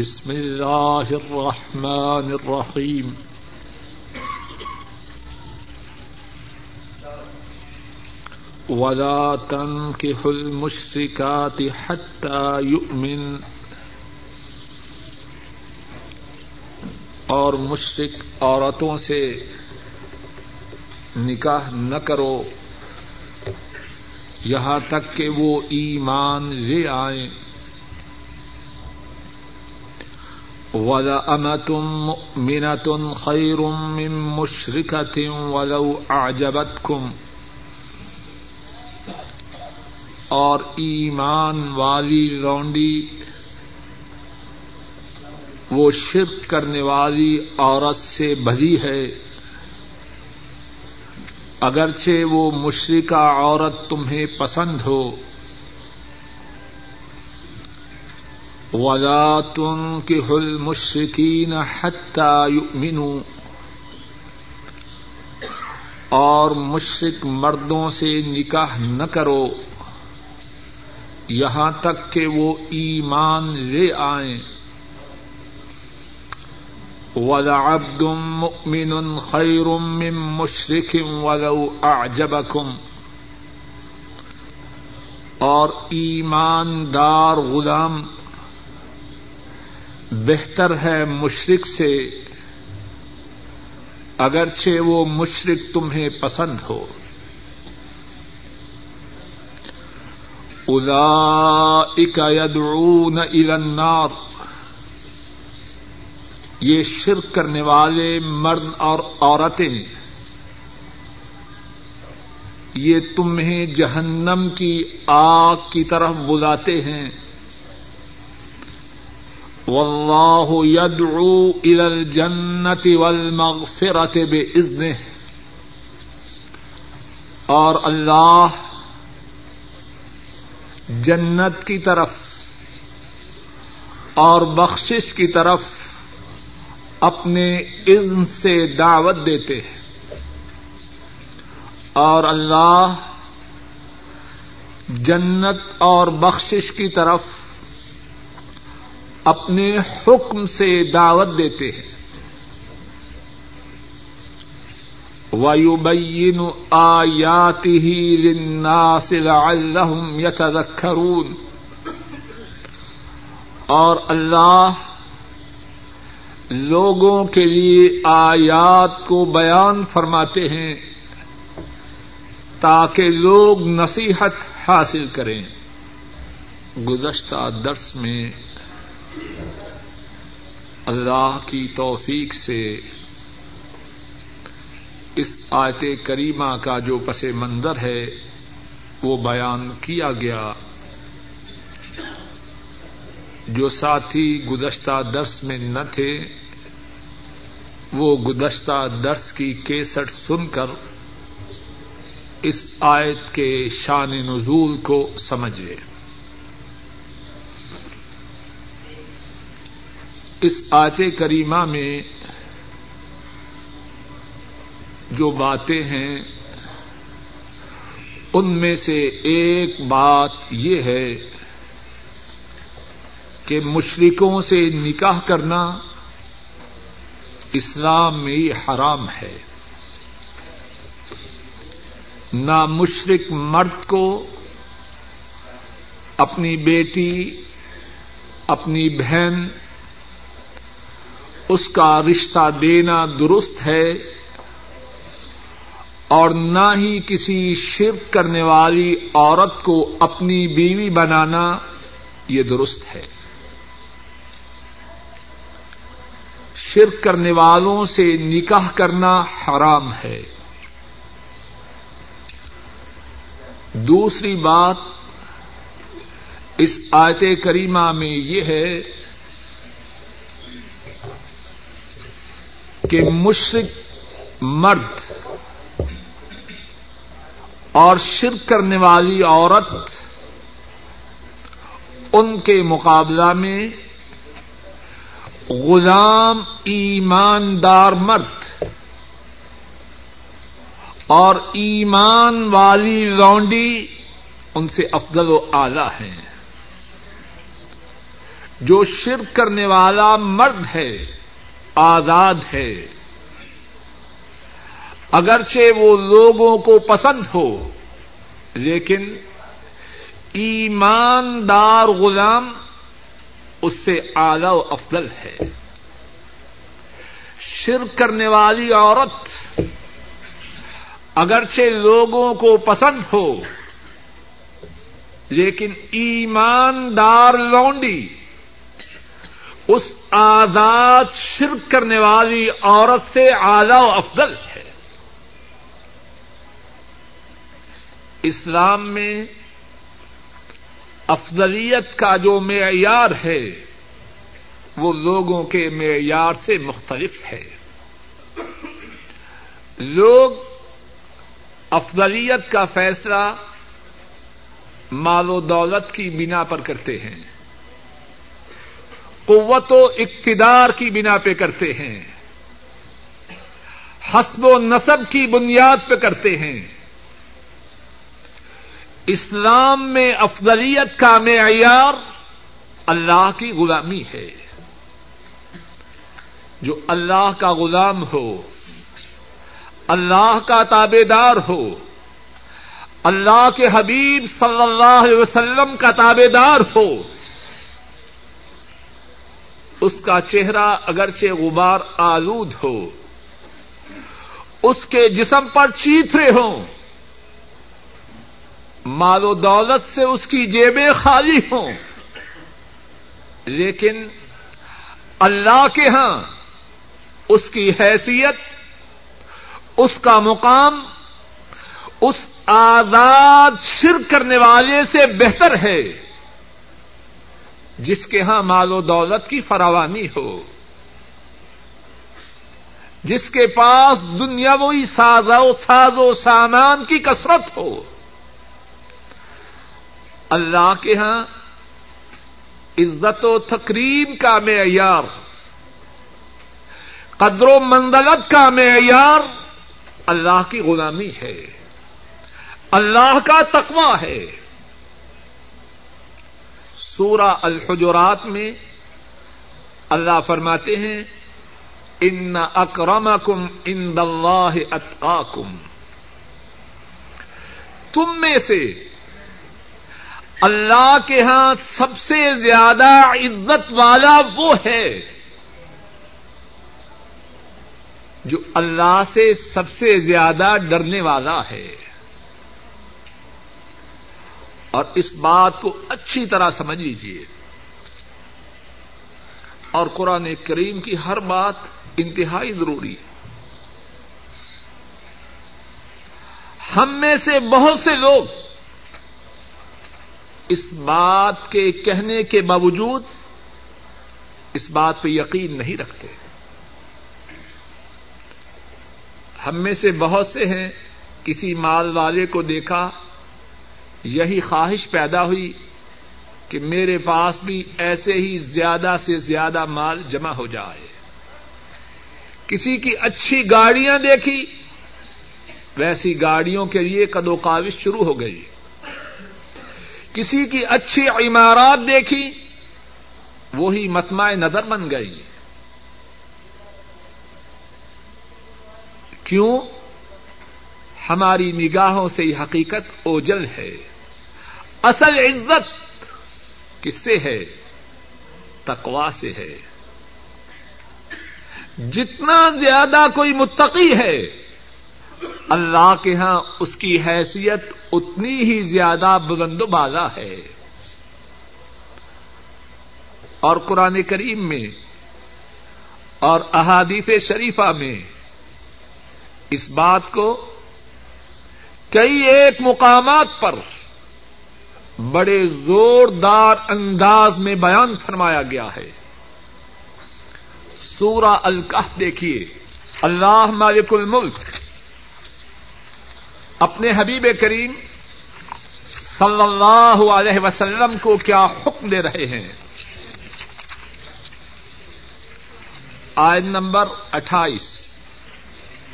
بسم الله الرحمن الرحيم. ولا تنكحوا المشركات حتى يؤمن. اور مشرق عورتوں سے نکاح نہ کرو. یہاں تک کہ وہ ایمان لے آئیں. ولا امتم مؤمنة خير من مشركة ولو أعجبتكم. اور ایمان والی لونڈی، وہ شرک کرنے والی عورت سے بھری ہے۔ اگرچہ وہ مشرقہ عورت تمہیں پسند ہو ولا تنكحوا المشركين حتى يؤمنوا۔ اور مشرق مردوں سے نکاح نہ کرو۔ یہاں تک کہ وہ ایمان لے آئیں۔ وَلَعَبْدٌ مُؤْمِنٌ خَيْرٌ مِّن مُشْرِكٍ وَلَوْ أَعْجَبَكُمْ۔ اور ایماندار غلام بہتر ہے مشرق سے اگرچہ وہ مشرق تمہیں پسند ہو۔ يدعون الى النار۔ یہ شرک کرنے والے مرد اور عورتیں، یہ تمہیں جہنم کی آگ کی طرف بلاتے ہیں۔ واللہ يدعو الى الجنة والمغفرة بإذنه اور اللہ جنت کی طرف اور بخشش کی طرف اپنے اذن سے دعوت دیتے ہیں۔ اور اللہ جنت اور بخشش کی طرف اپنے حکم سے دعوت دیتے ہیں۔ وَيُبَيِّنُ آيَاتِهِ لِلنَّاسِ لَعَلَّهُمْ يَتَذَكَّرُونَ۔ اور اللہ لوگوں کے لیے آیات کو بیان فرماتے ہیں تاکہ لوگ نصیحت حاصل کریں۔ گزشتہ درس میں اللہ کی توفیق سے اس آیت کریمہ کا جو پس منظر ہے، وہ بیان کیا گیا۔ جو ساتھی گزشتہ درس میں نہ تھے، وہ گزشتہ درس کی کیسٹ سن کر اس آیت کے شان نزول کو سمجھے۔ اس آیت کریمہ میں جو باتیں ہیں، ان میں سے ایک بات یہ ہے کہ مشرکوں سے نکاح کرنا اسلام میں یہ حرام ہے۔ نہ مشرق مرد کو اپنی بیٹی، اپنی بہن اس کا رشتہ دینا درست ہے اور نہ ہی کسی شرک کرنے والی عورت کو اپنی بیوی بنانا یہ درست ہے۔ شرک کرنے والوں سے نکاح کرنا حرام ہے۔ دوسری بات اس آیت کریمہ میں یہ ہے کہ مشرق مرد اور شرک کرنے والی عورت ان کے مقابلہ میں غلام ایماندار مرد اور ایمان والی لونڈی ان سے افضل و اعلی ہیں۔ جو شرک کرنے والا مرد ہے آزاد ہے۔ اگرچہ وہ لوگوں کو پسند ہو، لیکن ایماندار غلام اس سے اعلی و افضل ہے۔ شرک کرنے والی عورت اگرچہ لوگوں کو پسند ہو، لیکن ایماندار لونڈی اس آزاد شرک کرنے والی عورت سے اعلی و افضل ہے۔ اسلام میں افضلیت کا جو معیار ہے، وہ لوگوں کے معیار سے مختلف ہے۔ لوگ افضلیت کا فیصلہ مال و دولت کی بنا پر کرتے ہیں۔ قوت و اقتدار کی بنا پہ کرتے ہیں۔ حسب و نصب کی بنیاد پہ کرتے ہیں۔ اسلام میں افضلیت کا معیار اللہ کی غلامی ہے۔ جو اللہ کا غلام ہو، اللہ کا تابے دار ہو، اللہ کے حبیب صلی اللہ علیہ وسلم کا تابے دار ہو اس کا چہرہ اگرچہ غبار آلود ہو، اس کے جسم پر چیترے ہوں۔ مال و دولت سے اس کی جیبیں خالی ہوں۔ لیکن اللہ کے ہاں اس کی حیثیت، اس کا مقام، اس آزاد شرک کرنے والے سے بہتر ہے۔ جس کے ہاں مال و دولت کی فراوانی ہو۔ جس کے پاس دنیا وہی ساز و سامان کی کثرت ہو۔ اللہ کے ہاں عزت و تقریب کا معیار، قدر و منزلت کا معیار اللہ کی غلامی ہے۔ اللہ کا تقوی ہے۔ سورہ الحجرات میں اللہ فرماتے ہیں، ان اکرمکم ان اللہ اتقاکم. تم میں سے اللہ کے ہاں سب سے زیادہ عزت والا وہ ہے جو اللہ سے سب سے زیادہ ڈرنے والا ہے۔ اور اس بات کو اچھی طرح سمجھ لیجیے اور قرآن کریم کی ہر بات انتہائی ضروری ہے۔ ہم میں سے بہت سے لوگ اس بات کے کہنے کے باوجود اس بات پہ یقین نہیں رکھتے۔ ہم میں سے بہت سے ہیں، کسی مال والے کو دیکھا یہی خواہش پیدا ہوئی کہ میرے پاس بھی ایسے ہی زیادہ سے زیادہ مال جمع ہو جائے۔ کسی کی اچھی گاڑیاں دیکھی، ویسی گاڑیوں کے لیے کدو کاوش شروع ہو گئی۔ کسی کی اچھی عمارات دیکھی، وہی متمع نظر بن گئی۔ کیوں؟ ہماری نگاہوں سے یہ حقیقت اوجل ہے۔ اصل عزت کس سے ہے؟ تقوا سے ہے۔ جتنا زیادہ کوئی متقی ہے، اللہ کے ہاں اس کی حیثیت اتنی ہی زیادہ بلند و بالا ہے۔ اور قرآن کریم میں اور احادیث شریفہ میں اس بات کو کئی ایک مقامات پر بڑے زوردار انداز میں بیان فرمایا گیا ہے۔ سورہ الکف دیکھیے۔ اللہ مالک الملک۔ اپنے حبیب کریم صلی اللہ علیہ وسلم کو کیا حکم دے رہے ہیں۔ آئن نمبر اٹھائیس۔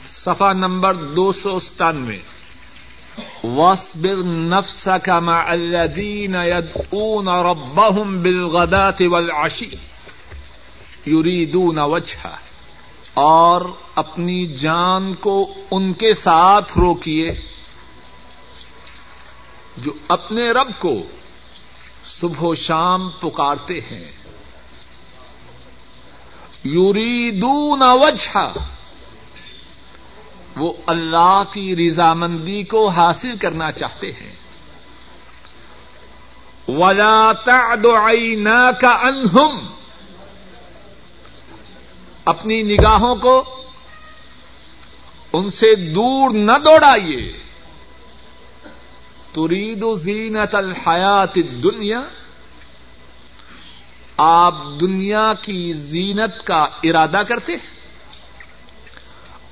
صفا نمبر دو سو ستانوے۔ واصبر نفسك مع الذين يدعون ربهم بالغداة والعشي. يريدون وجهه. اور اپنی جان کو ان کے ساتھ روکیے جو اپنے رب کو صبح و شام پکارتے ہیں. یوریدون وجہ وہ اللہ کی رضامندی کو حاصل کرنا چاہتے ہیں۔ ولا تعد عیناک عنہم اپنی نگاہوں کو ان سے دور نہ دوڑائیے۔ ترید زینت الحیات دنیا آپ دنیا کی زینت کا ارادہ کرتے ہیں۔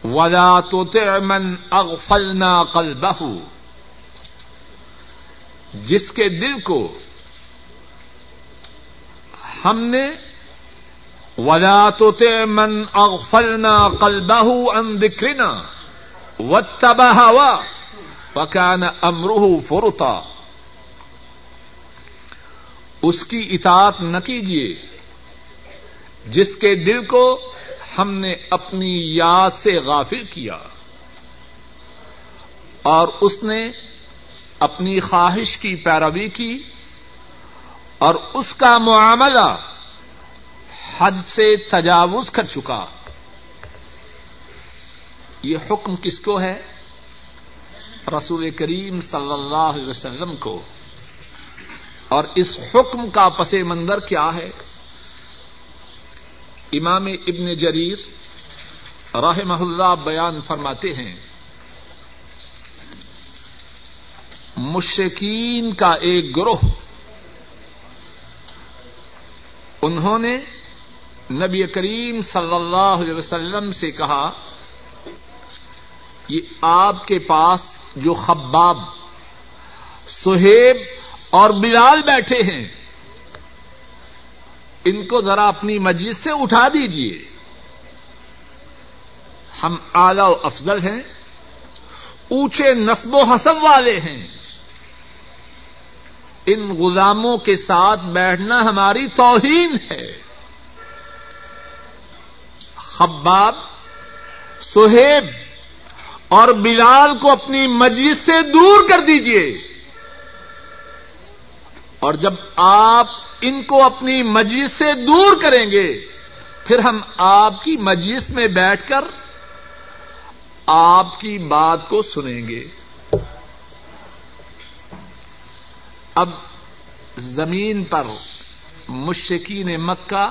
ولا تو من اغفلنا قلبہ جس کے دل کو ہم نے ولا تطع من اغفلنا قلبه عن ذكرنا واتبع هواه وكان امره فرطا۔ اس کی اطاعت نہ کیجیے جس کے دل کو ہم نے اپنی یاد سے غافل کیا اور اس نے اپنی خواہش کی پیروی کی اور اس کا معاملہ حد سے تجاوز کر چکا۔ یہ حکم کس کو ہے؟ رسول کریم صلی اللہ علیہ وسلم کو۔ اور اس حکم کا پس منظر کیا ہے؟ امام ابن جریر رحمہ اللہ بیان فرماتے ہیں مشرقین کا ایک گروہ، انہوں نے نبی کریم صلی اللہ علیہ وسلم سے کہا، یہ آپ کے پاس جو خباب، سہیب اور بلال بیٹھے ہیں ان کو ذرا اپنی مجلس سے اٹھا دیجیے ہم اعلی و افضل ہیں، اونچے نصب و حسب والے ہیں۔ ان غلاموں کے ساتھ بیٹھنا ہماری توہین ہے۔ خباب، سہیب اور بلال کو اپنی مجلس سے دور کر دیجیے اور جب آپ ان کو اپنی مجلس سے دور کریں گے۔ پھر ہم آپ کی مجلس میں بیٹھ کر آپ کی بات کو سنیں گے۔ اب زمین پر مشکین مکہ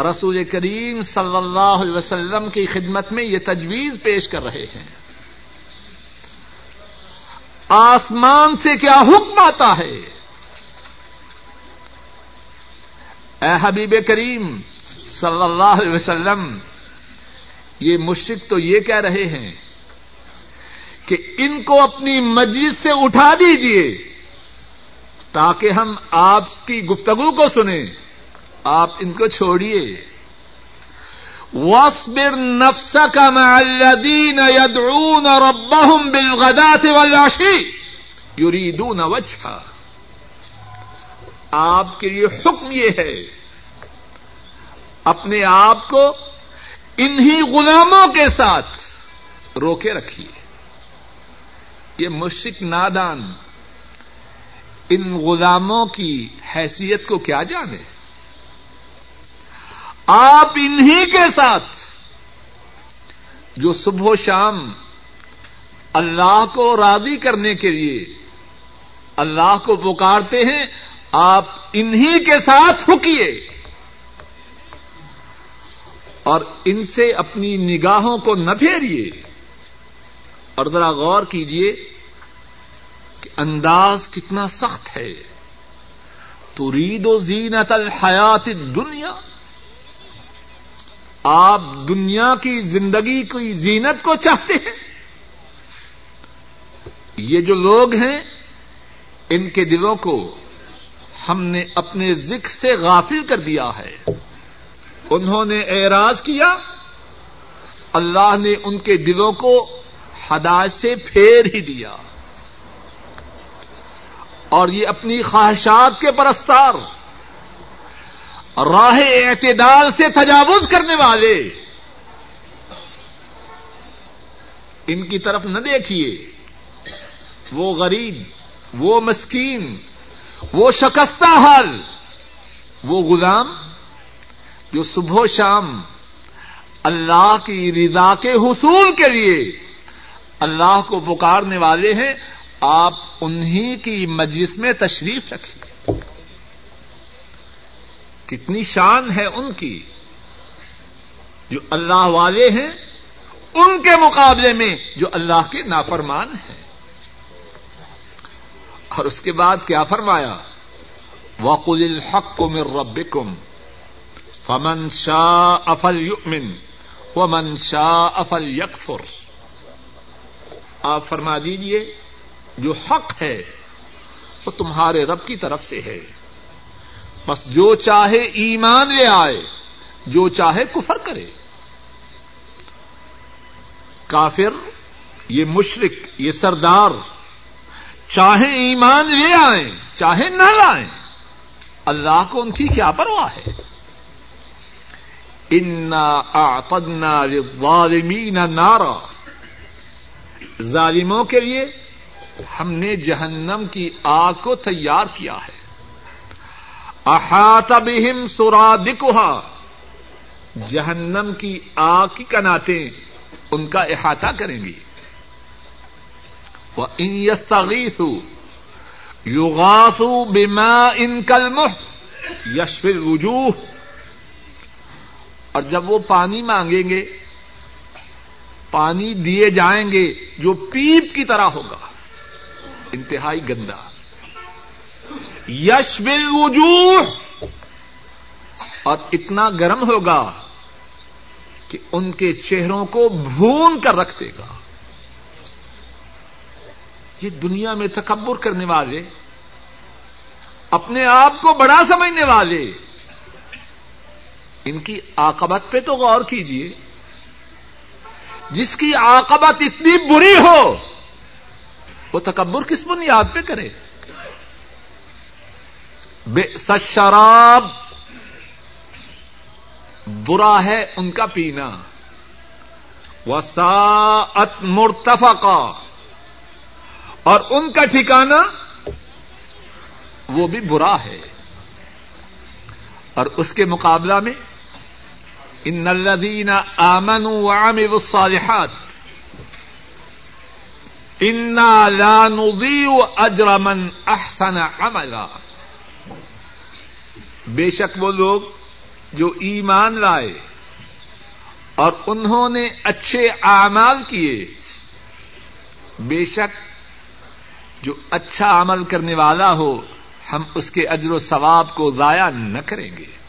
رسول کریم صلی اللہ علیہ وسلم کی خدمت میں یہ تجویز پیش کر رہے ہیں۔ آسمان سے کیا حکم آتا ہے؟ اے حبیب کریم صلی اللہ علیہ وسلم، یہ مشرق تو یہ کہہ رہے ہیں کہ ان کو اپنی مجلس سے اٹھا دیجیے تاکہ ہم آپ کی گفتگو کو سنیں۔ آپ ان کو چھوڑیے۔ واسبر نفسك مع الذين يدعون ربهم بالغداة والعشي يريدون وجهه آپ کے لیے حکم یہ ہے۔ اپنے آپ کو انہی غلاموں کے ساتھ روکے رکھیے۔ یہ مشرق نادان ان غلاموں کی حیثیت کو کیا جانے؟ آپ انہی کے ساتھ جو صبح و شام اللہ کو راضی کرنے کے لیے اللہ کو پکارتے ہیں آپ انہی کے ساتھ رکیے اور ان سے اپنی نگاہوں کو نہ پھیریے اور ذرا غور کیجیے کہ انداز کتنا سخت ہے۔ تو رید و زینت الحیات دنیا آپ دنیا کی زندگی کی زینت کو چاہتے ہیں۔ یہ جو لوگ ہیں، ان کے دلوں کو ہم نے اپنے ذکر سے غافل کر دیا ہے۔ انہوں نے اعراض کیا۔ اللہ نے ان کے دلوں کو ہدایت سے پھیر ہی دیا۔ اور یہ اپنی خواہشات کے پرستار، راہ اعتدال سے تجاوز کرنے والے۔ ان کی طرف نہ دیکھیے۔ وہ غریب، وہ مسکین وہ شکستہ حال، وہ غلام جو صبح و شام اللہ کی رضا کے حصول کے لیے اللہ کو پکارنے والے ہیں، آپ انہی کی مجلس میں تشریف رکھیے۔ کتنی شان ہے ان کی، جو اللہ والے ہیں، ان کے مقابلے میں جو اللہ کے نافرمان ہیں۔ اور اس کے بعد کیا فرمایا؟ وقل الحق من ربکم فمن شاء افل یؤمن ومن شاء افل یکفر آپ فرما دیجیے، جو حق ہے، وہ تمہارے رب کی طرف سے ہے۔ بس جو چاہے ایمان لے آئے، جو چاہے کفر کرے۔ کافر، یہ مشرق یہ سردار چاہے ایمان لے آئیں، چاہے نہ لائیں، اللہ کو ان کی کیا پرواہ ہے؟ انا للظالمین نارا۔ ظالموں کے لیے ہم نے جہنم کی آگ کو تیار کیا ہے۔ احاط بہم سرادکھا جہنم کی آگ کی کناتیں ان کا احاطہ کریں گی۔ وہ ان یستغیثو یغاثو بما ان کلم یشفر وجوہ اور جب وہ پانی مانگیں گے، پانی دیے جائیں گے جو پیپ کی طرح ہوگا، انتہائی گندا۔ یش وجوہ اور اتنا گرم ہوگا کہ ان کے چہروں کو بھون کر رکھ دے گا۔ یہ دنیا میں تکبر کرنے والے، اپنے آپ کو بڑا سمجھنے والے، ان کی آکبت پہ تو غور کیجیے جس کی آکبت اتنی بری ہو، وہ تکبر کس بنیاد پہ کرے؟ بے شراب برا ہے ان کا پینا۔ وساعت مرتفقہ۔ اور ان کا ٹھکانا وہ بھی برا ہے۔ اور اس کے مقابلہ میں ان الذین آمنوا وعملوا الصالحات انا لا نضيع اجر من احسن عملا۔ بے شک وہ لوگ جو ایمان لائے اور انہوں نے اچھے اعمال کیے، بے شک جو اچھا عمل کرنے والا ہو، ہم اس کے اجر و ثواب کو ضائع نہ کریں گے۔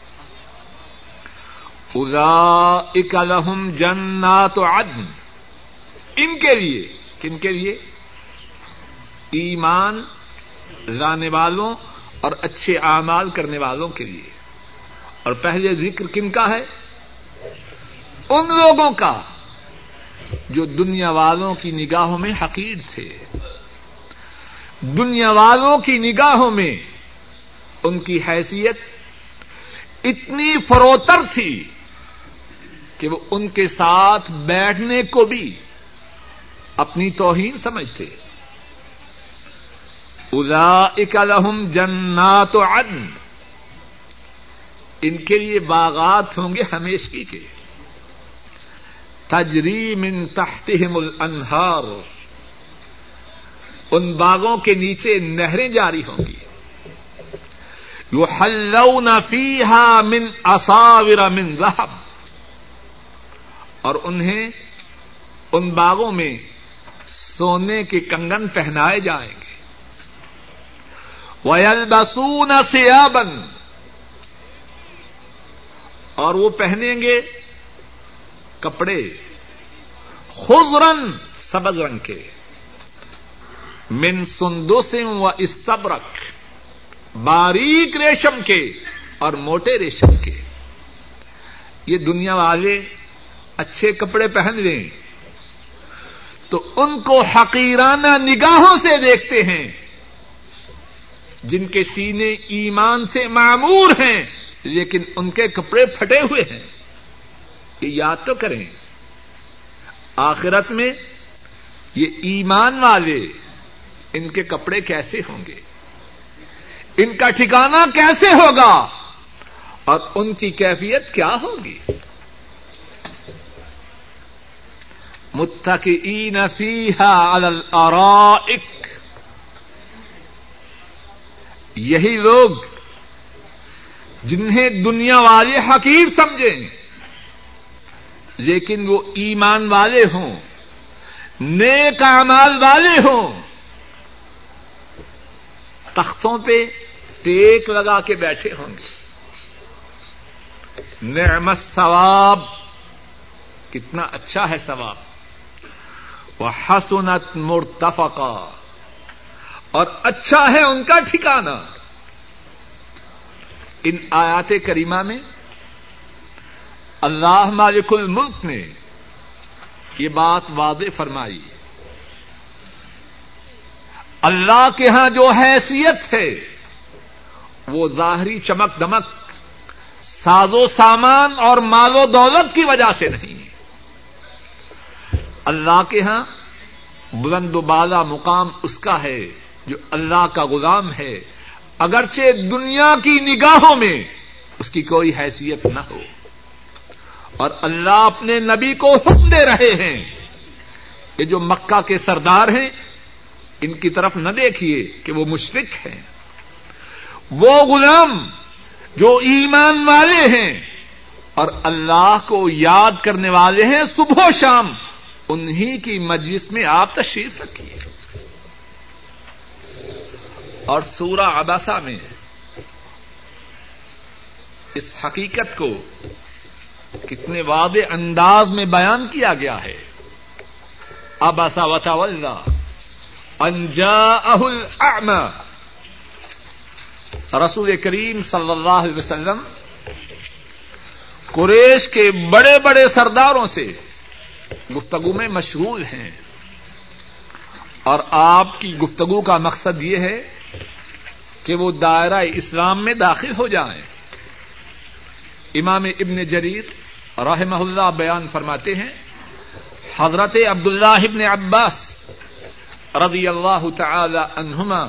الا لہم جنات عدن۔ ان کے لیے، کن کے لیے؟ ایمان لانے والوں اور اچھے اعمال کرنے والوں کے لیے۔ اور پہلے ذکر کن کا ہے؟ ان لوگوں کا جو دنیا والوں کی نگاہوں میں حقیر تھے۔ دنیا والوں کی نگاہوں میں ان کی حیثیت اتنی فروتر تھی کہ وہ ان کے ساتھ بیٹھنے کو بھی اپنی توہین سمجھتے۔ ادا لہم جنات عدن۔ ان کے لیے باغات ہوں گے ہمیشگی کے۔ تجری من تحتہم الانہار۔ ان باغوں کے نیچے نہریں جاری ہوں گی۔ یحلون فیہا من اصاور من ذہب اور انہیں ان باغوں میں سونے کے کنگن پہنائے جائیں گے۔ ویل بسون سیابن اور وہ پہنیں گے کپڑے خزرن سبز رنگ کے۔ من سندوسم و استبرک باریک ریشم کے اور موٹے ریشم کے۔ یہ دنیا والے اچھے کپڑے پہن لیں، تو ان کو حقیرانہ نگاہوں سے دیکھتے ہیں، جن کے سینے ایمان سے معمور ہیں، لیکن ان کے کپڑے پھٹے ہوئے ہیں۔ یہ یاد تو کریں، آخرت میں یہ ایمان والے ان کے کپڑے کیسے ہوں گے؟ ان کا ٹھکانا کیسے ہوگا؟ اور ان کی کیفیت کیا ہوگی؟ متقین فیہا علی الارائک۔ یہی لوگ جنہیں دنیا والے حقیر سمجھیں لیکن وہ ایمان والے ہوں، نیک اعمال والے ہوں۔ تختوں پہ ٹیک لگا کے بیٹھے ہوں گے۔ نعمت ثواب، کتنا اچھا ہے ثواب۔ وہ حسنت مرتفقہ اور اچھا ہے ان کا ٹھکانا ان آیات کریمہ میں اللہ مالک الملک نے یہ بات واضح فرمائی۔ اللہ کے ہاں جو حیثیت ہے، وہ ظاہری چمک دمک، ساز و سامان اور مال و دولت کی وجہ سے نہیں۔ اللہ کے ہاں بلند و بالا مقام اس کا ہے جو اللہ کا غلام ہے۔ اگرچہ دنیا کی نگاہوں میں اس کی کوئی حیثیت نہ ہو۔ اور اللہ اپنے نبی کو حکم دے رہے ہیں کہ جو مکہ کے سردار ہیں ان کی طرف نہ دیکھیے کہ وہ مشرق ہیں۔ وہ غلام جو ایمان والے ہیں اور اللہ کو یاد کرنے والے ہیں صبح و شام، انہی کی مجلس میں آپ تشریف رکھیے۔ اور سورہ اباسا میں اس حقیقت کو کتنے واضح انداز میں بیان کیا گیا ہے۔ اباسا وطا انجا اہل رسول کریم صلی اللہ علیہ وسلم قریش کے بڑے بڑے سرداروں سے گفتگو میں مشغول ہیں۔ اور آپ کی گفتگو کا مقصد یہ ہے کہ وہ دائرہ اسلام میں داخل ہو جائیں۔ امام ابن جریر رحمہ اللہ بیان فرماتے ہیں، حضرت عبداللہ ابن عباس رضی اللہ تعالی عنہما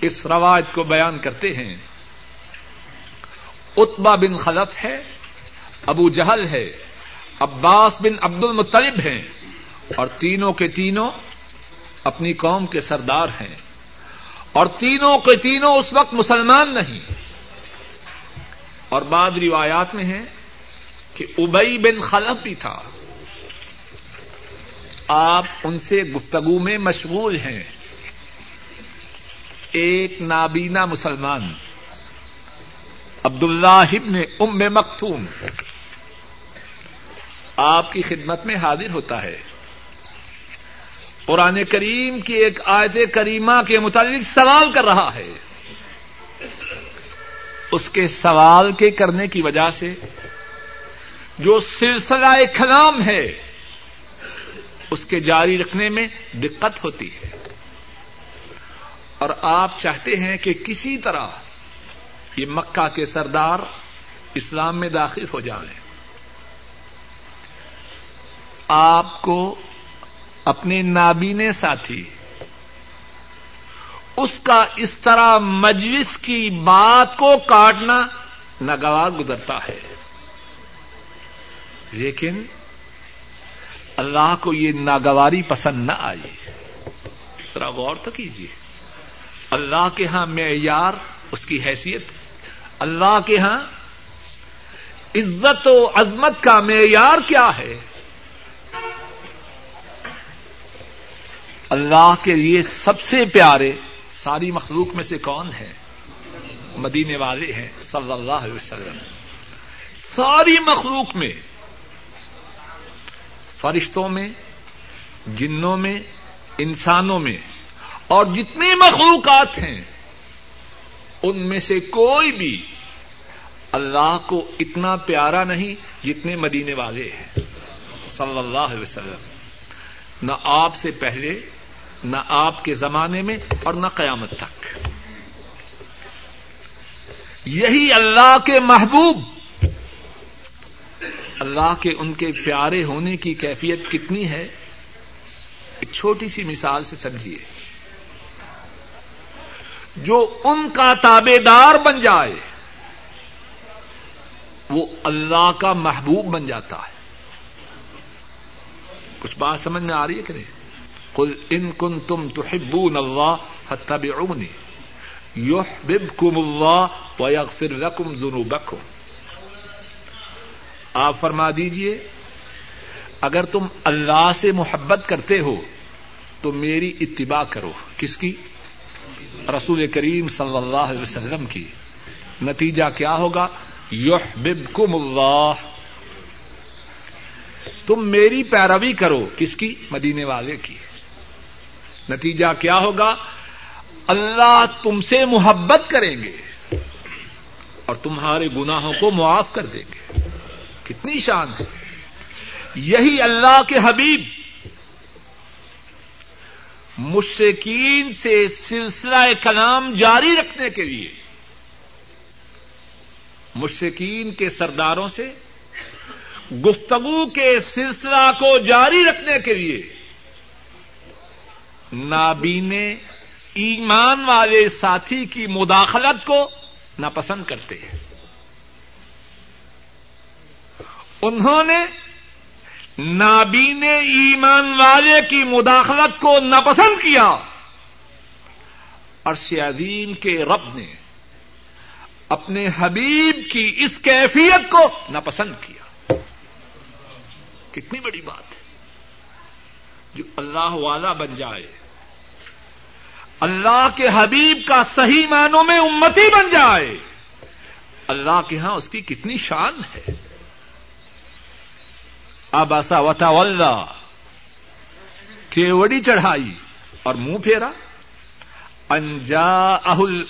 اس روایت کو بیان کرتے ہیں۔ اتبا بن خلف ہے، ابو جہل ہے، عباس بن عبد المطلب ہیں اور تینوں کے تینوں اپنی قوم کے سردار ہیں۔ اور تینوں کے تینوں اس وقت مسلمان نہیں۔ اور بعد روایات میں ہے کہ ابئی بن خلف بھی تھا۔ آپ ان سے گفتگو میں مشغول ہیں۔ ایک نابینا مسلمان عبد اللہ ابن ام مختوم آپ کی خدمت میں حاضر ہوتا ہے۔ قرآن کریم کی ایک آیت کریمہ کے متعلق سوال کر رہا ہے۔ اس کے سوال کے کرنے کی وجہ سے جو سلسلہ کلام ہے اس کے جاری رکھنے میں دقت ہوتی ہے۔ اور آپ چاہتے ہیں کہ کسی طرح یہ مکہ کے سردار اسلام میں داخل ہو جائیں۔ آپ کو اپنے نابینے ساتھی اس کا اس طرح مجلس کی بات کو کاٹنا ناگوار گزرتا ہے۔ لیکن اللہ کو یہ ناگواری پسند نہ آئی ذرا غور تو کیجیے اللہ کے ہاں معیار، اس کی حیثیت۔ اللہ کے ہاں عزت و عظمت کا معیار کیا ہے؟ اللہ کے لیے سب سے پیارے ساری مخلوق میں سے کون ہے؟ مدینے والے ہیں، صلی اللہ علیہ وسلم۔ ساری مخلوق میں فرشتوں میں، جنوں میں، انسانوں میں، اور جتنے مخلوقات ہیں، ان میں سے کوئی بھی اللہ کو اتنا پیارا نہیں جتنے مدینے والے ہیں۔ صلی اللہ علیہ وسلم۔ نہ آپ سے پہلے، نہ آپ کے زمانے میں، اور نہ قیامت تک۔ یہی اللہ کے محبوب اللہ کے ان کے پیارے ہونے کی کیفیت کتنی ہے؟ ایک چھوٹی سی مثال سے سمجھیے۔ جو ان کا تابے دار بن جائے، وہ اللہ کا محبوب بن جاتا ہے۔ کچھ بات سمجھ میں آ رہی ہے کہ نہیں؟ کل ان کن تم تو ہبو نلہ فتب یوح بب کم اللہ و یغفر رقم آپ فرما دیجیے، اگر تم اللہ سے محبت کرتے ہو، تو میری اتباع کرو۔ کس کی؟ رسول کریم صلی اللہ علیہ وسلم کی۔ نتیجہ کیا ہوگا؟ یوح بب کم اللہ تم میری پیروی کرو۔ کس کی؟ مدینے والے کی۔ نتیجہ کیا ہوگا؟ اللہ تم سے محبت کریں گے اور تمہارے گناہوں کو معاف کر دیں گے۔ کتنی شان ہے یہی اللہ کے حبیب۔ مشرقین سے سلسلہ کلام جاری رکھنے کے لیے۔ مشرقین کے سرداروں سے گفتگو کے سلسلہ کو جاری رکھنے کے لیے۔ نابینے ایمان والے ساتھی کی مداخلت کو ناپسند کرتے ہیں۔ انہوں نے نابین ایمان والے کی مداخلت کو ناپسند کیا۔ اور عظیم کے رب نے اپنے حبیب کی اس کیفیت کو ناپسند کیا۔ کتنی بڑی بات ہے۔ جو اللہ والا بن جائے، اللہ کے حبیب کا صحیح معنوں میں امتی بن جائے۔ اللہ کے ہاں اس کی کتنی شان ہے۔ اب ایسا وتا کیوڑی چڑھائی اور منہ پھیرا۔ انجا اہل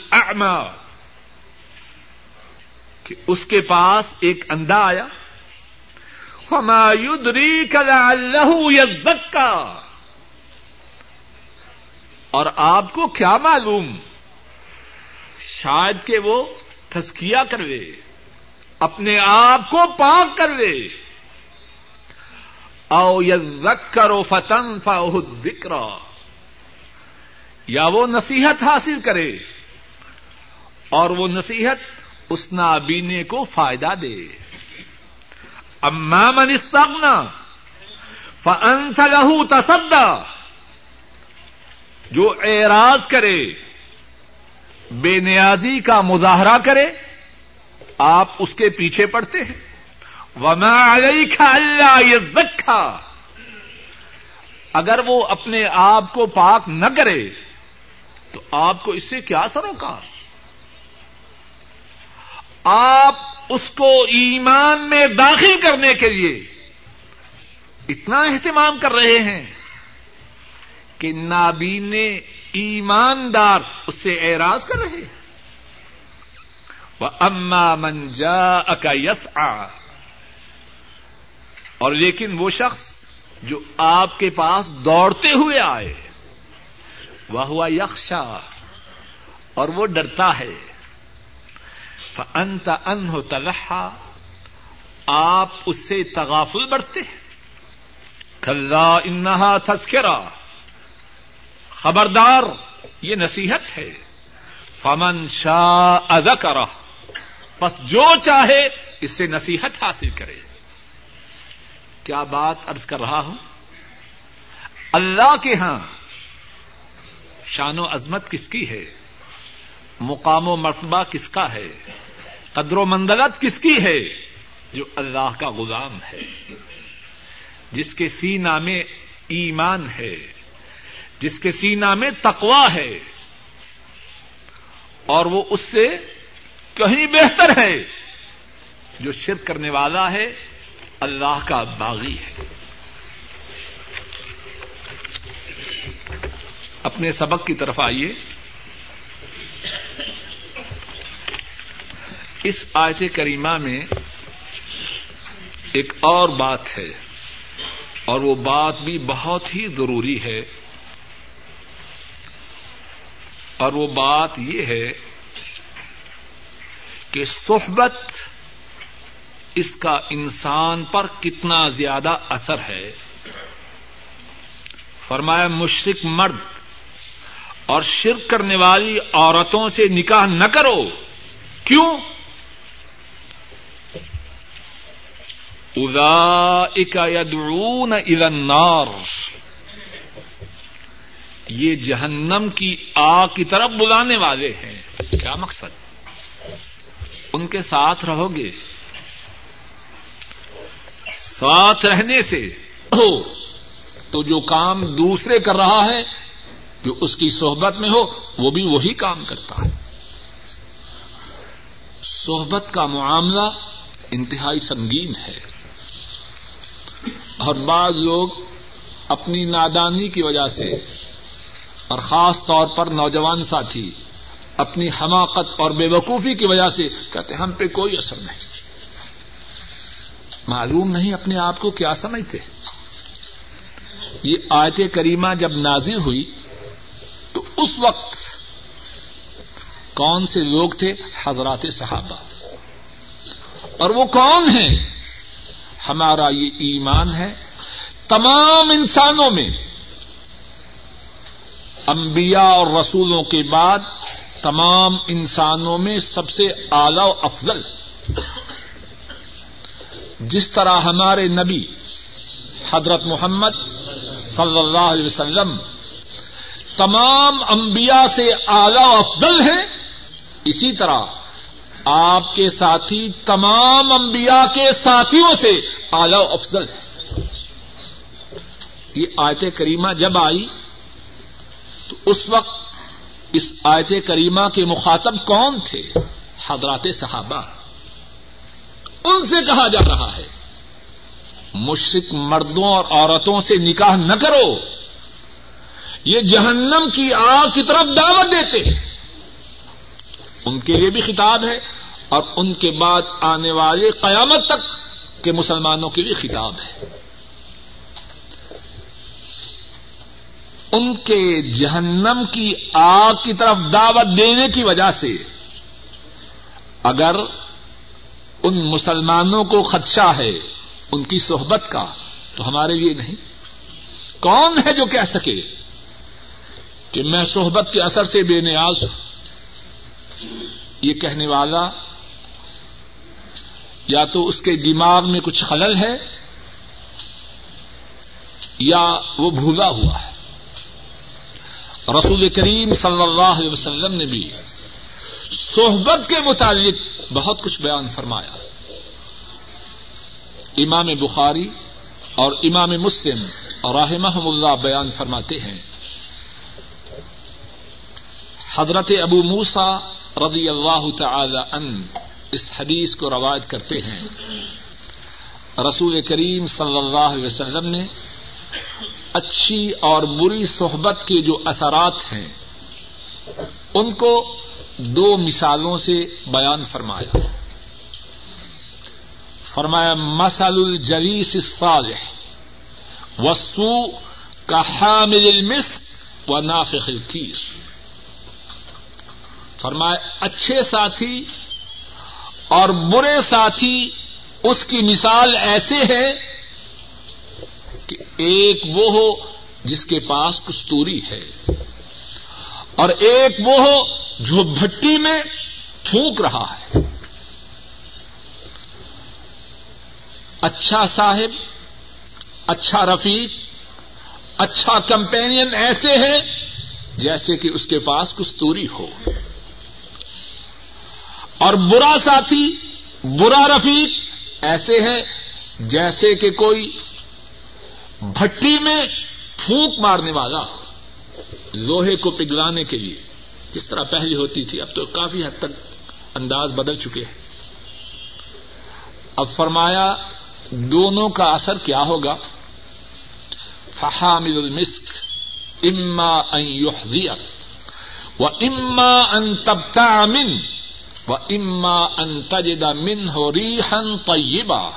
کہ اس کے پاس ایک اندھا آیا۔ ہمایودری کلا اللہ یزکا اور آپ کو کیا معلوم؟ شاید کہ وہ تھسکیا کروے، اپنے آپ کو پاک کروے۔ او یذکر فتن فاہ ذکر یا وہ نصیحت حاصل کرے اور وہ نصیحت اس نابینے کو فائدہ دے۔ اما من استغنا فانت له تصدى۔ جو اعراض کرے، بے نیازی کا مظاہرہ کرے، آپ اس کے پیچھے پڑتے ہیں۔ وما علیک اللہ یہ اگر وہ اپنے آپ کو پاک نہ کرے، تو آپ کو اس سے کیا سروکار؟ آپ اس کو ایمان میں داخل کرنے کے لیے اتنا اہتمام کر رہے ہیں کہ نابین ایماندار اس سے اعراض کر رہے ہیں۔ وہ اما منجا اکا یس آ اور لیکن وہ شخص جو آپ کے پاس دوڑتے ہوئے آئے، وہ ہوا یکشا اور وہ ڈرتا ہے۔ انت ان ہو تلحا، آپ اس سے تغافل بڑھتے ہیں۔ کھلا انہا تھسکرا خبردار، یہ نصیحت ہے۔ فمن شاہ ادا کرا بس جو چاہے، اس سے نصیحت حاصل کرے۔ کیا بات ارض کر رہا ہوں؟ اللہ کے ہاں شان و عظمت کس کی ہے؟ مقام و مرتبہ کس کا ہے؟ قدر و مندلت کس کی ہے؟ جو اللہ کا غلام ہے۔ جس کے سینا میں ایمان ہے، جس کے سینا میں تقوا ہے، اور وہ اس سے کہیں بہتر ہے۔ جو شرک کرنے والا ہے اللہ کا باغی ہے۔ اپنے سبق کی طرف آئیے۔ اس آیت کریمہ میں ایک اور بات ہے اور وہ بات بھی بہت ہی ضروری ہے۔ اور وہ بات یہ ہے کہ صحبت اس کا انسان پر کتنا زیادہ اثر ہے۔ فرمایا مشرق مرد اور شرک کرنے والی عورتوں سے نکاح نہ کرو۔ کیوں؟ ادا یدعون الى النار۔ یہ جہنم کی آگ کی طرف بلانے والے ہیں۔ کیا مقصد؟ ان کے ساتھ رہو گے۔ ساتھ رہنے سے ہو، تو جو کام دوسرے کر رہا ہے، جو اس کی صحبت میں ہو، وہ بھی وہی کام کرتا ہے۔ صحبت کا معاملہ انتہائی سنگین ہے۔ اور بعض لوگ اپنی نادانی کی وجہ سے اور خاص طور پر نوجوان ساتھی اپنی حماقت اور بے وقوفی کی وجہ سے کہتے ہم پہ کوئی اثر نہیں۔ معلوم نہیں اپنے آپ کو کیا سمجھتے۔ یہ آیت کریمہ جب نازل ہوئی تو اس وقت کون سے لوگ تھے؟ حضرات صحابہ۔ اور وہ کون ہیں؟ ہمارا یہ ایمان ہے۔ تمام انسانوں میں انبیاء اور رسولوں کے بعد تمام انسانوں میں سب سے اعلی و افضل جس طرح ہمارے نبی حضرت محمد صلی اللہ علیہ وسلم تمام انبیاء سے اعلی افضل ہیں، اسی طرح آپ کے ساتھی تمام انبیاء کے ساتھیوں سے اعلی افضل ہے یہ آیت کریمہ جب آئی تو اس وقت اس آیت کریمہ کے مخاطب کون تھے؟ حضرات صحابہ۔ ان سے کہا جا رہا ہے مشرق مردوں اور عورتوں سے نکاح نہ کرو۔ یہ جہنم کی آگ کی طرف دعوت دیتے ہیں۔ ان کے لیے بھی خطاب ہے اور ان کے بعد آنے والے قیامت تک کے مسلمانوں کے لیے خطاب ہے۔ ان کے جہنم کی آگ کی طرف دعوت دینے کی وجہ سے اگر ان مسلمانوں کو خدشہ ہے، ان کی صحبت کا، تو ہمارے لیے نہیں۔ کون ہے جو کہہ سکے کہ میں صحبت کے اثر سے بے نیاز ہوں؟ یہ کہنے والا یا تو اس کے دماغ میں کچھ خلل ہے، یا وہ بھولا ہوا ہے۔ رسول کریم صلی اللہ علیہ وسلم نے بھی صحبت کے متعلق بہت کچھ بیان فرمایا۔ امام بخاری اور امام مسلم اور رحمہ اللہ بیان فرماتے ہیں۔ حضرت ابو موسا رضی اللہ تعالی ان اس حدیث کو روایت کرتے ہیں۔ رسول کریم صلی اللہ علیہ وسلم نے اچھی اور بری صحبت کے جو اثرات ہیں، ان کو دو مثالوں سے بیان فرمایا۔ فرمایا مسل الجلیس الصالح وسو کا حامل المسک و نافخ الکیر فرمایا، اچھے ساتھی اور برے ساتھی اس کی مثال ایسے ہے کہ ایک وہ ہو جس کے پاس کستوری ہے اور ایک وہ ہو جو بھٹی میں پھونک رہا ہے۔ اچھا صاحب اچھا رفیق اچھا کمپینین ایسے ہے جیسے کہ اس کے پاس کستوری ہو۔ اور برا ساتھی، برا رفیق ایسے ہے جیسے کہ کوئی بھٹی میں پھونک مارنے والا ہو۔ لوہے کو پگلانے کے لیے۔ جس طرح پہلے ہوتی تھی، اب تو کافی حد تک انداز بدل چکے ہیں۔ اب فرمایا، دونوں کا اثر کیا ہوگا؟ فحامل المسک، اما ان يحذيك واما ان تبتع من واما ان تجد منه ريحا طيبا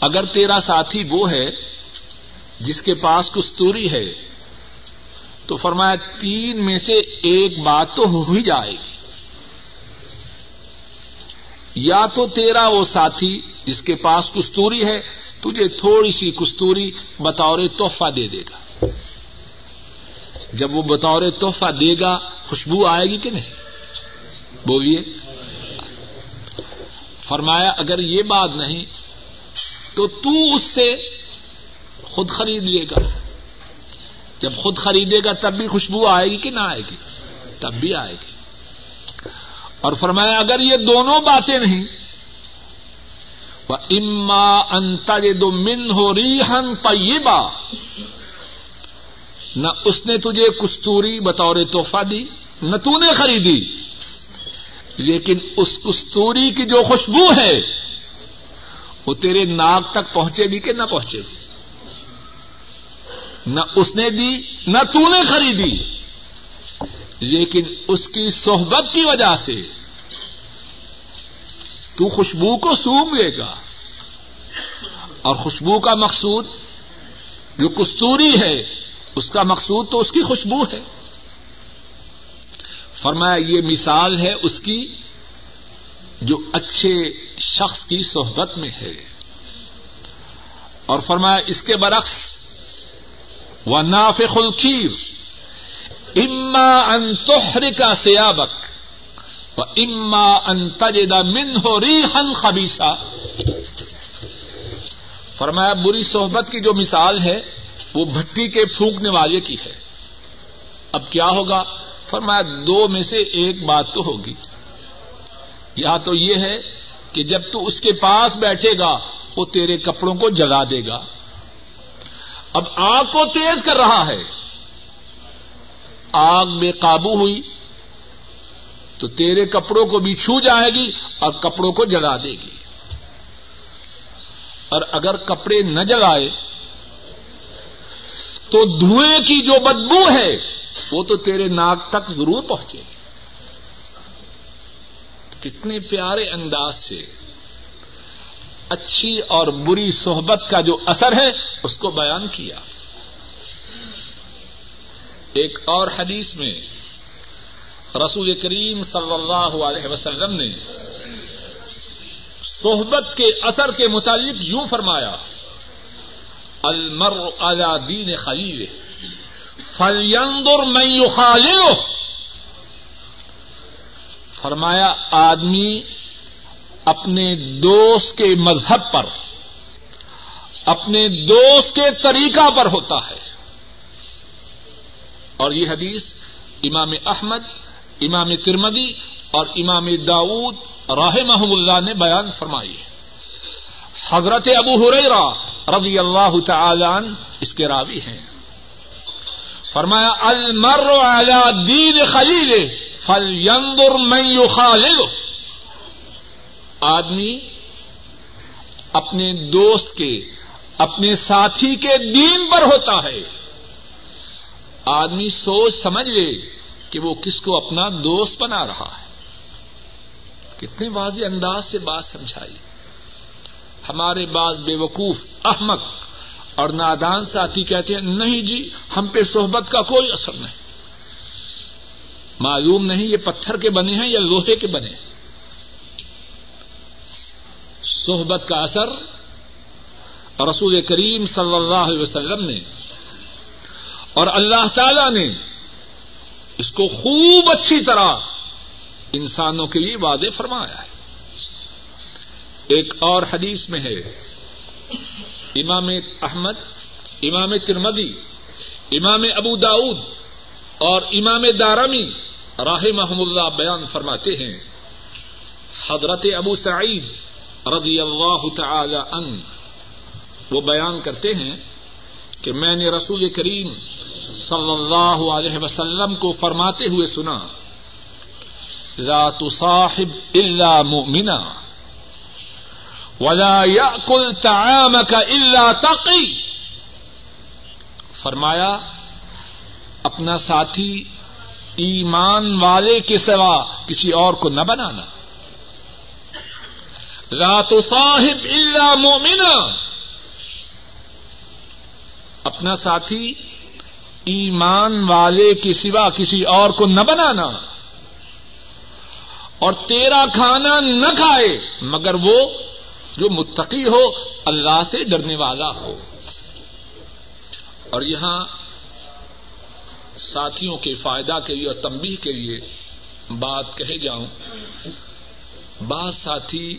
اگر تیرا ساتھی وہ ہے، جس کے پاس کستوری ہے تو فرمایا تین میں سے ایک بات تو ہو ہی جائے گی۔ یا تو تیرا وہ ساتھی جس کے پاس کستوری ہے، تجھے تھوڑی سی کستوری بطور تحفہ دے دے گا۔ جب وہ بطور تحفہ دے گا، خوشبو آئے گی کہ نہیں؟ بولیے۔ فرمایا، اگر یہ بات نہیں، تو تو اس سے خود خرید لے گا۔ جب خود خریدے گا تب بھی خوشبو آئے گی کہ نہ آئے گی؟ تب بھی آئے گی۔ اور فرمایا، اگر یہ دونوں باتیں نہیں وہ اما انتر دو من ہو ریحن طیبہ نہ اس نے تجھے کستوری بطور تحفہ دی، نہ تو نے خریدی۔ لیکن اس کستوری کی جو خوشبو ہے، وہ تیرے ناک تک پہنچے گی کہ نہ پہنچے گی؟ نہ اس نے دی، نہ تو نے خریدی۔ لیکن اس کی صحبت کی وجہ سے تو خوشبو کو سونگ لے گا۔ اور خوشبو کا مقصود جو کستوری ہے، اس کا مقصود تو اس کی خوشبو ہے۔ فرمایا، یہ مثال ہے اس کی جو اچھے شخص کی صحبت میں ہے۔ اور فرمایا، اس کے برعکس و ناف خلقیر اما انتہر کا سیابک و اما ان تجدا من ہو ریحن خبیسا فرمایا، بری صحبت کی جو مثال ہے، وہ بھٹی کے پھونکنے والے کی ہے۔ اب کیا ہوگا؟ فرمایا، دو میں سے ایک بات تو ہوگی۔ یا تو یہ ہے کہ جب تو اس کے پاس بیٹھے گا، وہ تیرے کپڑوں کو جلا دے گا۔ اب آگ کو تیز کر رہا ہے۔ آگ بے قابو ہوئی تو تیرے کپڑوں کو بھی چھو جائے گی اور کپڑوں کو جلا دے گی۔ اور اگر کپڑے نہ جلائے تو دھوئیں کی جو بدبو ہے وہ تو تیرے ناک تک ضرور پہنچے گی۔ کتنے پیارے انداز سے اچھی اور بری صحبت کا جو اثر ہے، اس کو بیان کیا۔ ایک اور حدیث میں رسول کریم صلی اللہ علیہ وسلم نے صحبت کے اثر کے متعلق یوں فرمایا المر اعلی دین خلیل فلیندر میں یخالو فرمایا، آدمی اپنے دوست کے مذہب پر، اپنے دوست کے طریقہ پر ہوتا ہے۔ اور یہ حدیث امام احمد، امام ترمدی اور امام داود راہ محم اللہ نے بیان فرمائی ہے۔ حضرت ابو ہریرا رضی اللہ تعالی عنہ اس کے راوی ہیں۔ فرمایا المر علی دین خلیل فل یندر میں آدمی اپنے دوست کے، اپنے ساتھی کے دین پر ہوتا ہے۔ آدمی سوچ سمجھ لے کہ وہ کس کو اپنا دوست بنا رہا ہے۔ کتنے واضح انداز سے بات سمجھائی۔ ہمارے بعض بے وقوف احمد اور نادان ساتھی کہتے ہیں، نہیں جی ہم پہ صحبت کا کوئی اثر نہیں۔ معلوم نہیں یہ پتھر کے بنے ہیں یا لوہے کے بنے۔ ہیں صحبت کا اثر رسول کریم صلی اللہ علیہ وسلم نے اور اللہ تعالی نے اس کو خوب اچھی طرح انسانوں کے لیے وعدے فرمایا ہے۔ ایک اور حدیث میں ہے۔ امام احمد، امام ترمدی امام ابو داود اور امام دارمی راہ محمد اللہ بیان فرماتے ہیں۔ حضرت ابو سعید رضی اللہ تعالی ان وہ بیان کرتے ہیں کہ میں نے رسول کریم صلی اللہ علیہ وسلم کو فرماتے ہوئے سنا، لا تصاحب الا مؤمنا، ولا يأكل طعامك الا تقي فرمایا، اپنا ساتھی ایمان والے کے سوا کسی اور کو نہ بنانا۔ رات و صاحب اللہ مومنا اپنا ساتھی، ایمان والے کے سوا کسی اور کو نہ بنانا۔ اور تیرا کھانا نہ کھائے، مگر وہ جو متقی ہو، اللہ سے ڈرنے والا ہو۔ اور یہاں ساتھیوں کے فائدہ کے لیے اور تمبی کے لیے بات کہے جاؤں۔ بعض ساتھی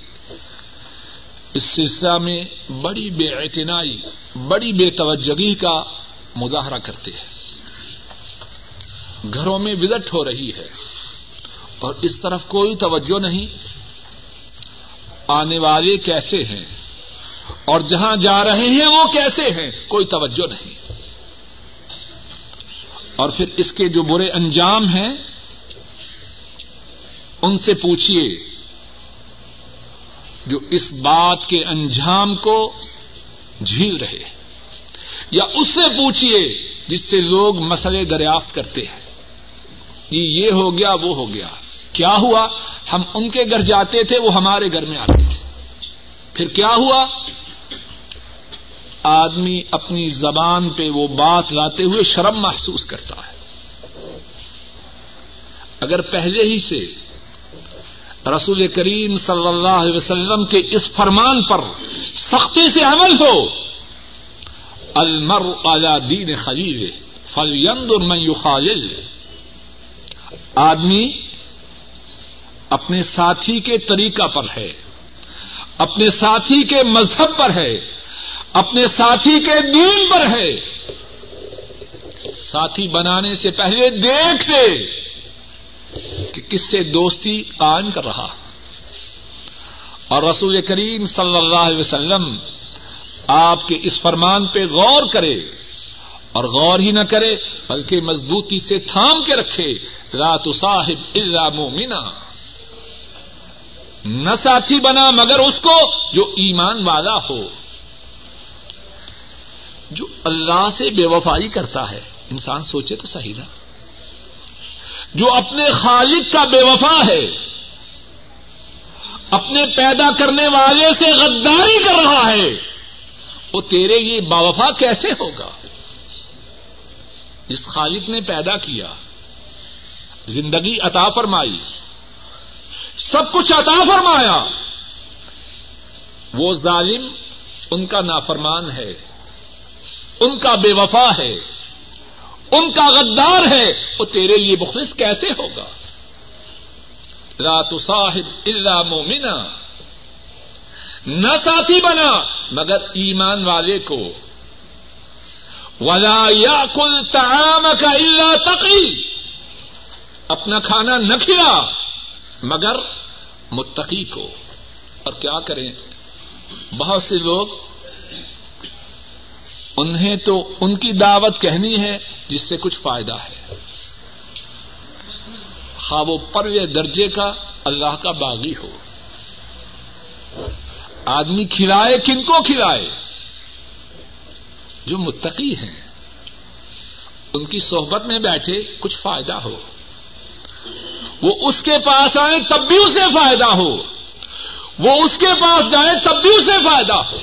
اس سلسلہ میں بڑی بے اعتنائی، بڑی بے توجگی کا مظاہرہ کرتے ہیں۔ گھروں میں وزٹ ہو رہی ہے اور اس طرف کوئی توجہ نہیں۔ آنے والے کیسے ہیں؟ اور جہاں جا رہے ہیں وہ کیسے ہیں؟ کوئی توجہ نہیں۔ اور پھر اس کے جو برے انجام ہیں، ان سے پوچھیے جو اس بات کے انجام کو جھیل رہے یا اس سے پوچھیے جس سے لوگ مسئلے دریافت کرتے ہیں۔ کہ یہ ہو گیا، وہ ہو گیا۔ کیا ہوا؟ ہم ان کے گھر جاتے تھے، وہ ہمارے گھر میں آتے تھے۔ پھر کیا ہوا؟ آدمی اپنی زبان پہ وہ بات لاتے ہوئے شرم محسوس کرتا ہے۔ اگر پہلے ہی سے رسول کریم صلی اللہ علیہ وسلم کے اس فرمان پر سختی سے عمل ہو۔ المر اعلی دین خلیل فلیند اور میں خالل آدمی اپنے ساتھی کے طریقہ پر ہے، اپنے ساتھی کے مذہب پر ہے، اپنے ساتھی کے دین پر ہے۔ ساتھی بنانے سے پہلے دیکھ لے۔ کس سے دوستی قائم کر رہا۔ اور رسول کریم صلی اللہ علیہ وسلم آپ کے اس فرمان پہ غور کرے اور غور ہی نہ کرے بلکہ مضبوطی سے تھام کے رکھے رات صاحب اللہ مومنا نہ ساتھی بنا مگر اس کو جو ایمان والا ہو۔ جو اللہ سے بے وفائی کرتا ہے۔ انسان سوچے تو صحیح نا۔ جو اپنے خالق کا بے وفا ہے، اپنے پیدا کرنے والے سے غداری کر رہا ہے، وہ تیرے یہ باوفا کیسے ہوگا؟ جس خالق نے پیدا کیا، زندگی عطا فرمائی، سب کچھ عطا فرمایا، وہ ظالم ان کا نافرمان ہے، ان کا بے وفا ہے۔ ان کا غدار ہے، وہ تیرے لیے مخلص کیسے ہوگا؟ رات صاحب اللہ مومنا۔ نہ ساتھی بنا، مگر ایمان والے کو۔ ولا یا کل تعام کا اللہ تقی اپنا کھانا نہ کھلا، مگر متقی کو۔ اور کیا کریں؟ بہت سے لوگ، انہیں تو ان کی دعوت کہنی ہے جس سے کچھ فائدہ ہے۔ خواب و پر درجے کا اللہ کا باغی ہو۔ آدمی کھلائے، کن کو کھلائے؟ جو متقی ہیں، ان کی صحبت میں بیٹھے کچھ فائدہ ہو۔ وہ اس کے پاس آئے تب بھی اسے فائدہ ہو۔ وہ اس کے پاس جائے تب بھی اسے فائدہ ہو۔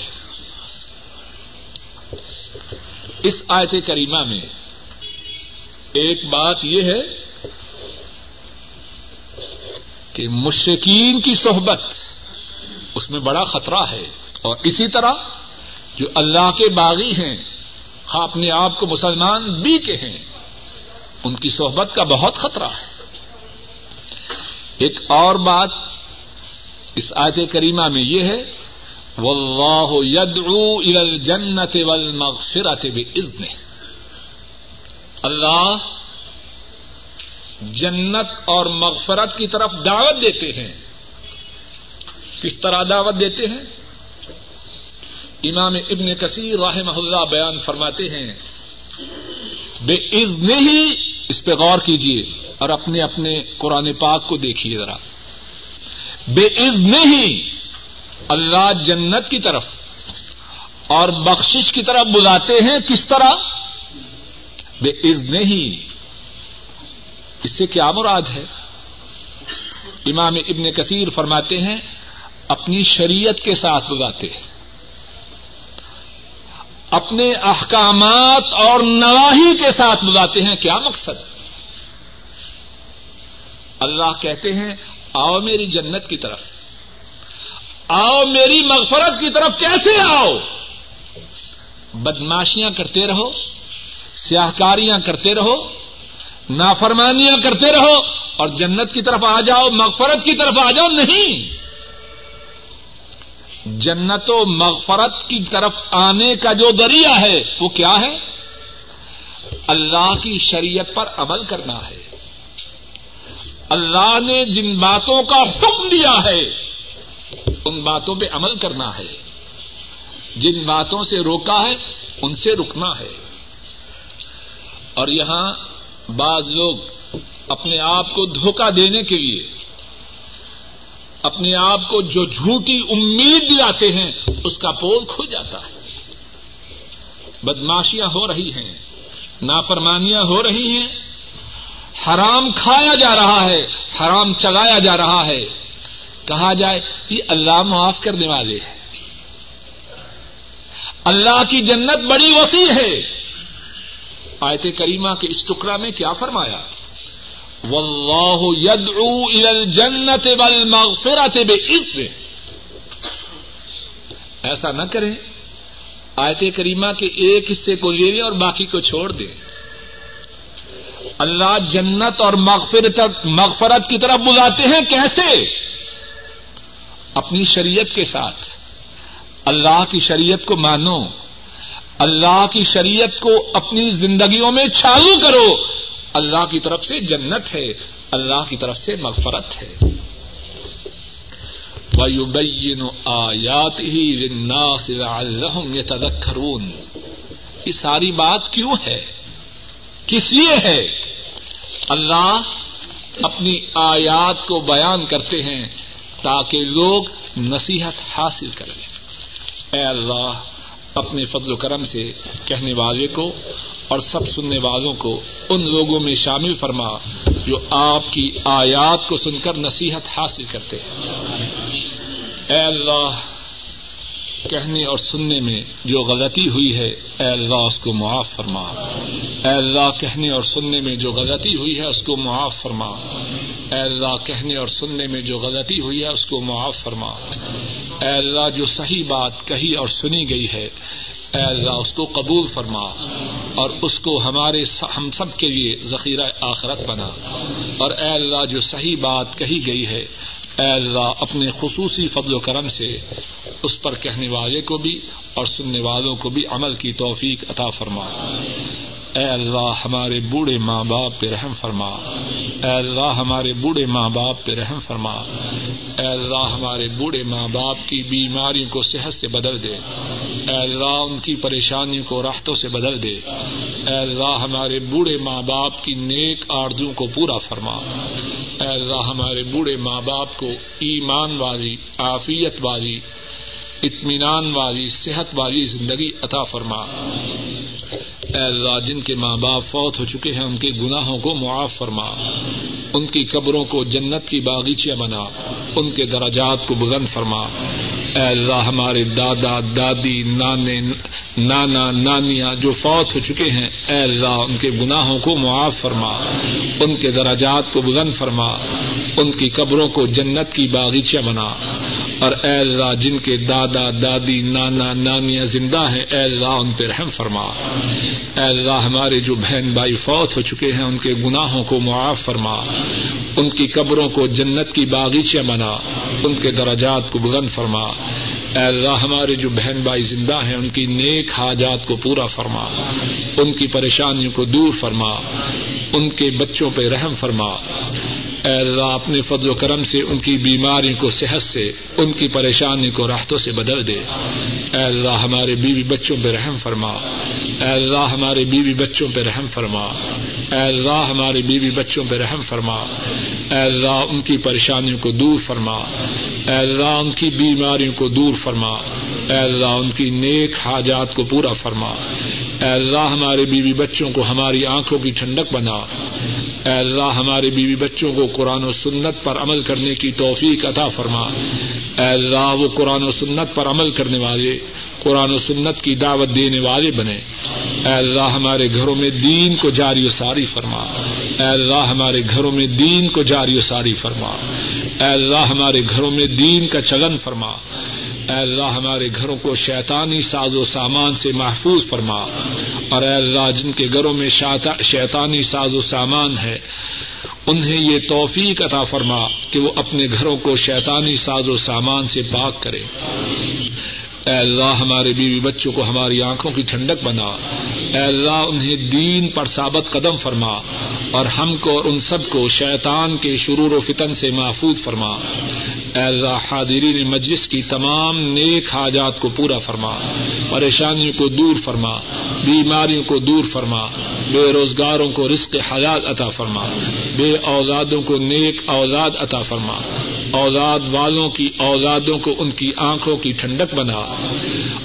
اس آیت کریمہ میں ایک بات یہ ہے کہ مشرقین کی صحبت اس میں بڑا خطرہ ہے اور اسی طرح جو اللہ کے باغی ہیں اپنے آپ کو مسلمان بھی کے ہیں ان کی صحبت کا بہت خطرہ ہے۔ ایک اور بات اس آیت کریمہ میں یہ ہے واللہ یدعو الى الجنت والمغفرت بإذنہ اللہ جنت اور مغفرت کی طرف دعوت دیتے ہیں۔ کس طرح دعوت دیتے ہیں؟ امام ابن کثیر رحمہ اللہ بیان فرماتے ہیں، بے عزن ہی اس پہ غور کیجیے اور اپنے اپنے قرآن پاک کو دیکھیے ذرا۔ بے عزن ہی اللہ جنت کی طرف اور بخشش کی طرف بلاتے ہیں کس طرح؟ بے عزن ہی اس سے کیا مراد ہے؟ امام ابن کثیر فرماتے ہیں، اپنی شریعت کے ساتھ بلاتے ہیں۔ اپنے احکامات اور نواحی کے ساتھ بلاتے ہیں، کیا مقصد؟ اللہ کہتے ہیں، آؤ میری جنت کی طرف۔ آؤ میری مغفرت کی طرف کیسے آؤ؟ بدماشیاں کرتے رہو۔ سیاہکاریاں کرتے رہو، نافرمانیاں کرتے رہو اور جنت کی طرف آ جاؤ، مغفرت کی طرف آ جاؤ، نہیں۔ جنت و مغفرت کی طرف آنے کا جو ذریعہ ہے، وہ کیا ہے؟ اللہ کی شریعت پر عمل کرنا ہے۔ اللہ نے جن باتوں کا حکم دیا ہے، ان باتوں پہ عمل کرنا ہے۔ جن باتوں سے روکا ہے، ان سے رکنا ہے۔ اور یہاں بعض لوگ اپنے آپ کو دھوکہ دینے کے لیے اپنے آپ کو جو جھوٹی امید دلاتے ہیں، اس کا پول کھو جاتا ہے۔ بدماشیاں ہو رہی ہیں، نافرمانیاں ہو رہی ہیں۔ حرام کھایا جا رہا ہے، حرام چلایا جا رہا ہے۔ کہا جائے کہ اللہ معاف کرنے والے ہیں۔ اللہ کی جنت بڑی وسیع ہے۔ آیت کریمہ کے اس ٹکڑا میں کیا فرمایا؟ واللہ یدعو الى الجنت والمغفرت بإذن ایسا نہ کریں، آیت کریمہ کے ایک حصے کو لے لیں اور باقی کو چھوڑ دیں۔ اللہ جنت اور مغفرت مغفرت کی طرف بلاتے ہیں۔ کیسے؟ اپنی شریعت کے ساتھ۔ اللہ کی شریعت کو مانو۔ اللہ کی شریعت کو اپنی زندگیوں میں چالو کرو۔ اللہ کی طرف سے جنت ہے، اللہ کی طرف سے مغفرت ہے۔ وَيُبَيِّنُ آيَاتِهِ لِلنَّاسِ لَعَلَّهُمْ يَتَذَكَّرُونَ۔ یہ ساری بات کیوں ہے؟ کس لیے ہے؟ اللہ اپنی آیات کو بیان کرتے ہیں تاکہ لوگ نصیحت حاصل کریں۔ اے اللہ اپنے فضل و کرم سے کہنے والے کو اور سب سننے والوں کو ان لوگوں میں شامل فرما جو آپ کی آیات کو سن کر نصیحت حاصل کرتے ہیں۔ اے اللہ کہنے اور سننے میں جو غلطی ہوئی ہے، اے اللہ، اس کو معاف فرما۔ اے اللہ، کہنے اور سننے میں جو غلطی ہوئی ہے، اس کو معاف فرما۔ اے اللہ، کہنے اور سننے میں جو غلطی ہوئی ہے، اس کو معاف فرما۔ اے اللہ، جو صحیح بات کہی اور سنی گئی ہے، اے اللہ، اس کو قبول فرما۔ اور اس کو ہمارے ہم سب کے لیے ذخیرہ آخرت بنا۔ اور اے اللہ، جو صحیح بات کہی گئی ہے اے اللہ، اپنے خصوصی فضل و کرم سے اس پر کہنے والے کو بھی اور سننے والوں کو بھی عمل کی توفیق عطا فرما۔ اے اللہ، ہمارے بوڑھے ماں باپ پہ رحم فرما۔ اے اللہ، ہمارے بوڑھے ماں باپ پہ رحم فرما۔ اے اللہ، ہمارے بوڑھے ماں باپ کی بیماریوں کو صحت سے بدل دے۔ اے اللہ، ان کی پریشانیوں کو راحتوں سے بدل دے۔ اے اللہ، ہمارے بوڑھے ماں باپ کی نیک آرزوں کو پورا فرما۔ اے اللہ، ہمارے بوڑھے ماں باپ کو ایمان والی، عافیت والی، اطمینان والی، صحت والی زندگی عطا فرما۔ اے اللہ، جن کے ماں باپ فوت ہو چکے ہیں، ان کے گناہوں کو معاف فرما۔ ان کی قبروں کو جنت کی باغیچیاں بنا۔ ان کے دراجات کو بلند فرما۔ اے اللہ ہمارے دادا، دادی، نانے، نانا، نانیاں جو فوت ہو چکے ہیں، اے اللہ ان کے گناہوں کو معاف فرما، ان کے دراجات کو بلند فرما، ان کی قبروں کو جنت کی باغیچہ بنا۔ اور اے اللہ جن کے دادا، دادی، نانا، نانیاں زندہ ہیں، اے اللہ ان پہ رحم فرما۔ اے اللہ ہمارے جو بہن بھائی فوت ہو چکے ہیں، ان کے گناہوں کو معاف فرما۔ ان کی قبروں کو جنت کی باغیچیاں بنا۔ ان کے درجات کو بلند فرما۔ اے اللہ ہمارے جو بہن بھائی زندہ ہیں، ان کی نیک حاجات کو پورا فرما۔ ان کی پریشانیوں کو دور فرما۔ ان کے بچوں پہ رحم فرما۔ اے اللہ اپنے فضل و کرم سے ان کی بیماری کو صحت سے، ان کی پریشانی کو راحتوں سے بدل دے۔ اے اللہ، ہمارے بیوی بچوں پہ رحم فرما۔ اے اللہ، ہمارے بیوی بچوں پہ رحم فرما۔ اے اللہ، ہمارے بیوی بچوں پہ رحم فرما۔ اے اللہ، ان کی پریشانیوں کو دور فرما۔ اے اللہ، ان کی بیماریوں کو دور فرما۔ اے اللہ، ان کی نیک حاجات کو پورا فرما۔ اے اللہ، ہمارے بیوی بچوں کو ہماری آنکھوں کی ٹھنڈک بنا۔ اے اللہ، ہمارے بیوی بچوں کو قرآن و سنت پر عمل کرنے کی توفیق عطا فرما۔ اے اللہ، وہ قرآن و سنت پر عمل کرنے والے، قرآن و سنت کی دعوت دینے والے بنے۔ اے اللہ، ہمارے گھروں میں دین کو جاری و ساری فرما۔ اے اللہ، ہمارے گھروں میں دین کو جاری و ساری فرما۔ اے اللہ، ہمارے گھروں میں دین کا چلن فرما۔ اے اللہ، ہمارے گھروں کو شیطانی ساز و سامان سے محفوظ فرما۔ اور اے اللہ جن کے گھروں میں شیطانی ساز و سامان ہے، انہیں یہ توفیق عطا فرما کہ وہ اپنے گھروں کو شیطانی ساز و سامان سے پاک کرے۔ اے اللہ ہمارے بیوی بچوں کو ہماری آنکھوں کی ٹھنڈک بنا۔ اے اللہ انہیں دین پر ثابت قدم فرما اور ہم کو اور ان سب کو شیطان کے شرور و فتن سے محفوظ فرما۔ اے اللہ حاضرین مجلس کی تمام نیک حاجات کو پورا فرما پریشانیوں کو دور فرما۔ بیماریوں کو دور فرما، بے روزگاروں کو رزق حیات عطا فرما، بے اوزادوں کو نیک اوزاد عطا فرما، اوزاد والوں کی اوزادوں کو ان کی آنکھوں کی ٹھنڈک بنا۔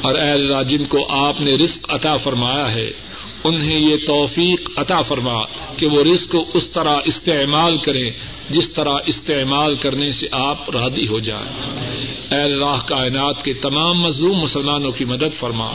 اور اے اللہ، جن کو آپ نے رزق عطا فرمایا ہے، انہیں یہ توفیق عطا فرما کہ وہ رزق کو اس طرح استعمال کریں جس طرح استعمال کرنے سے آپ راضی ہو جائیں۔ اے اللہ، کائنات کے تمام مظلوم مسلمانوں کی مدد فرما۔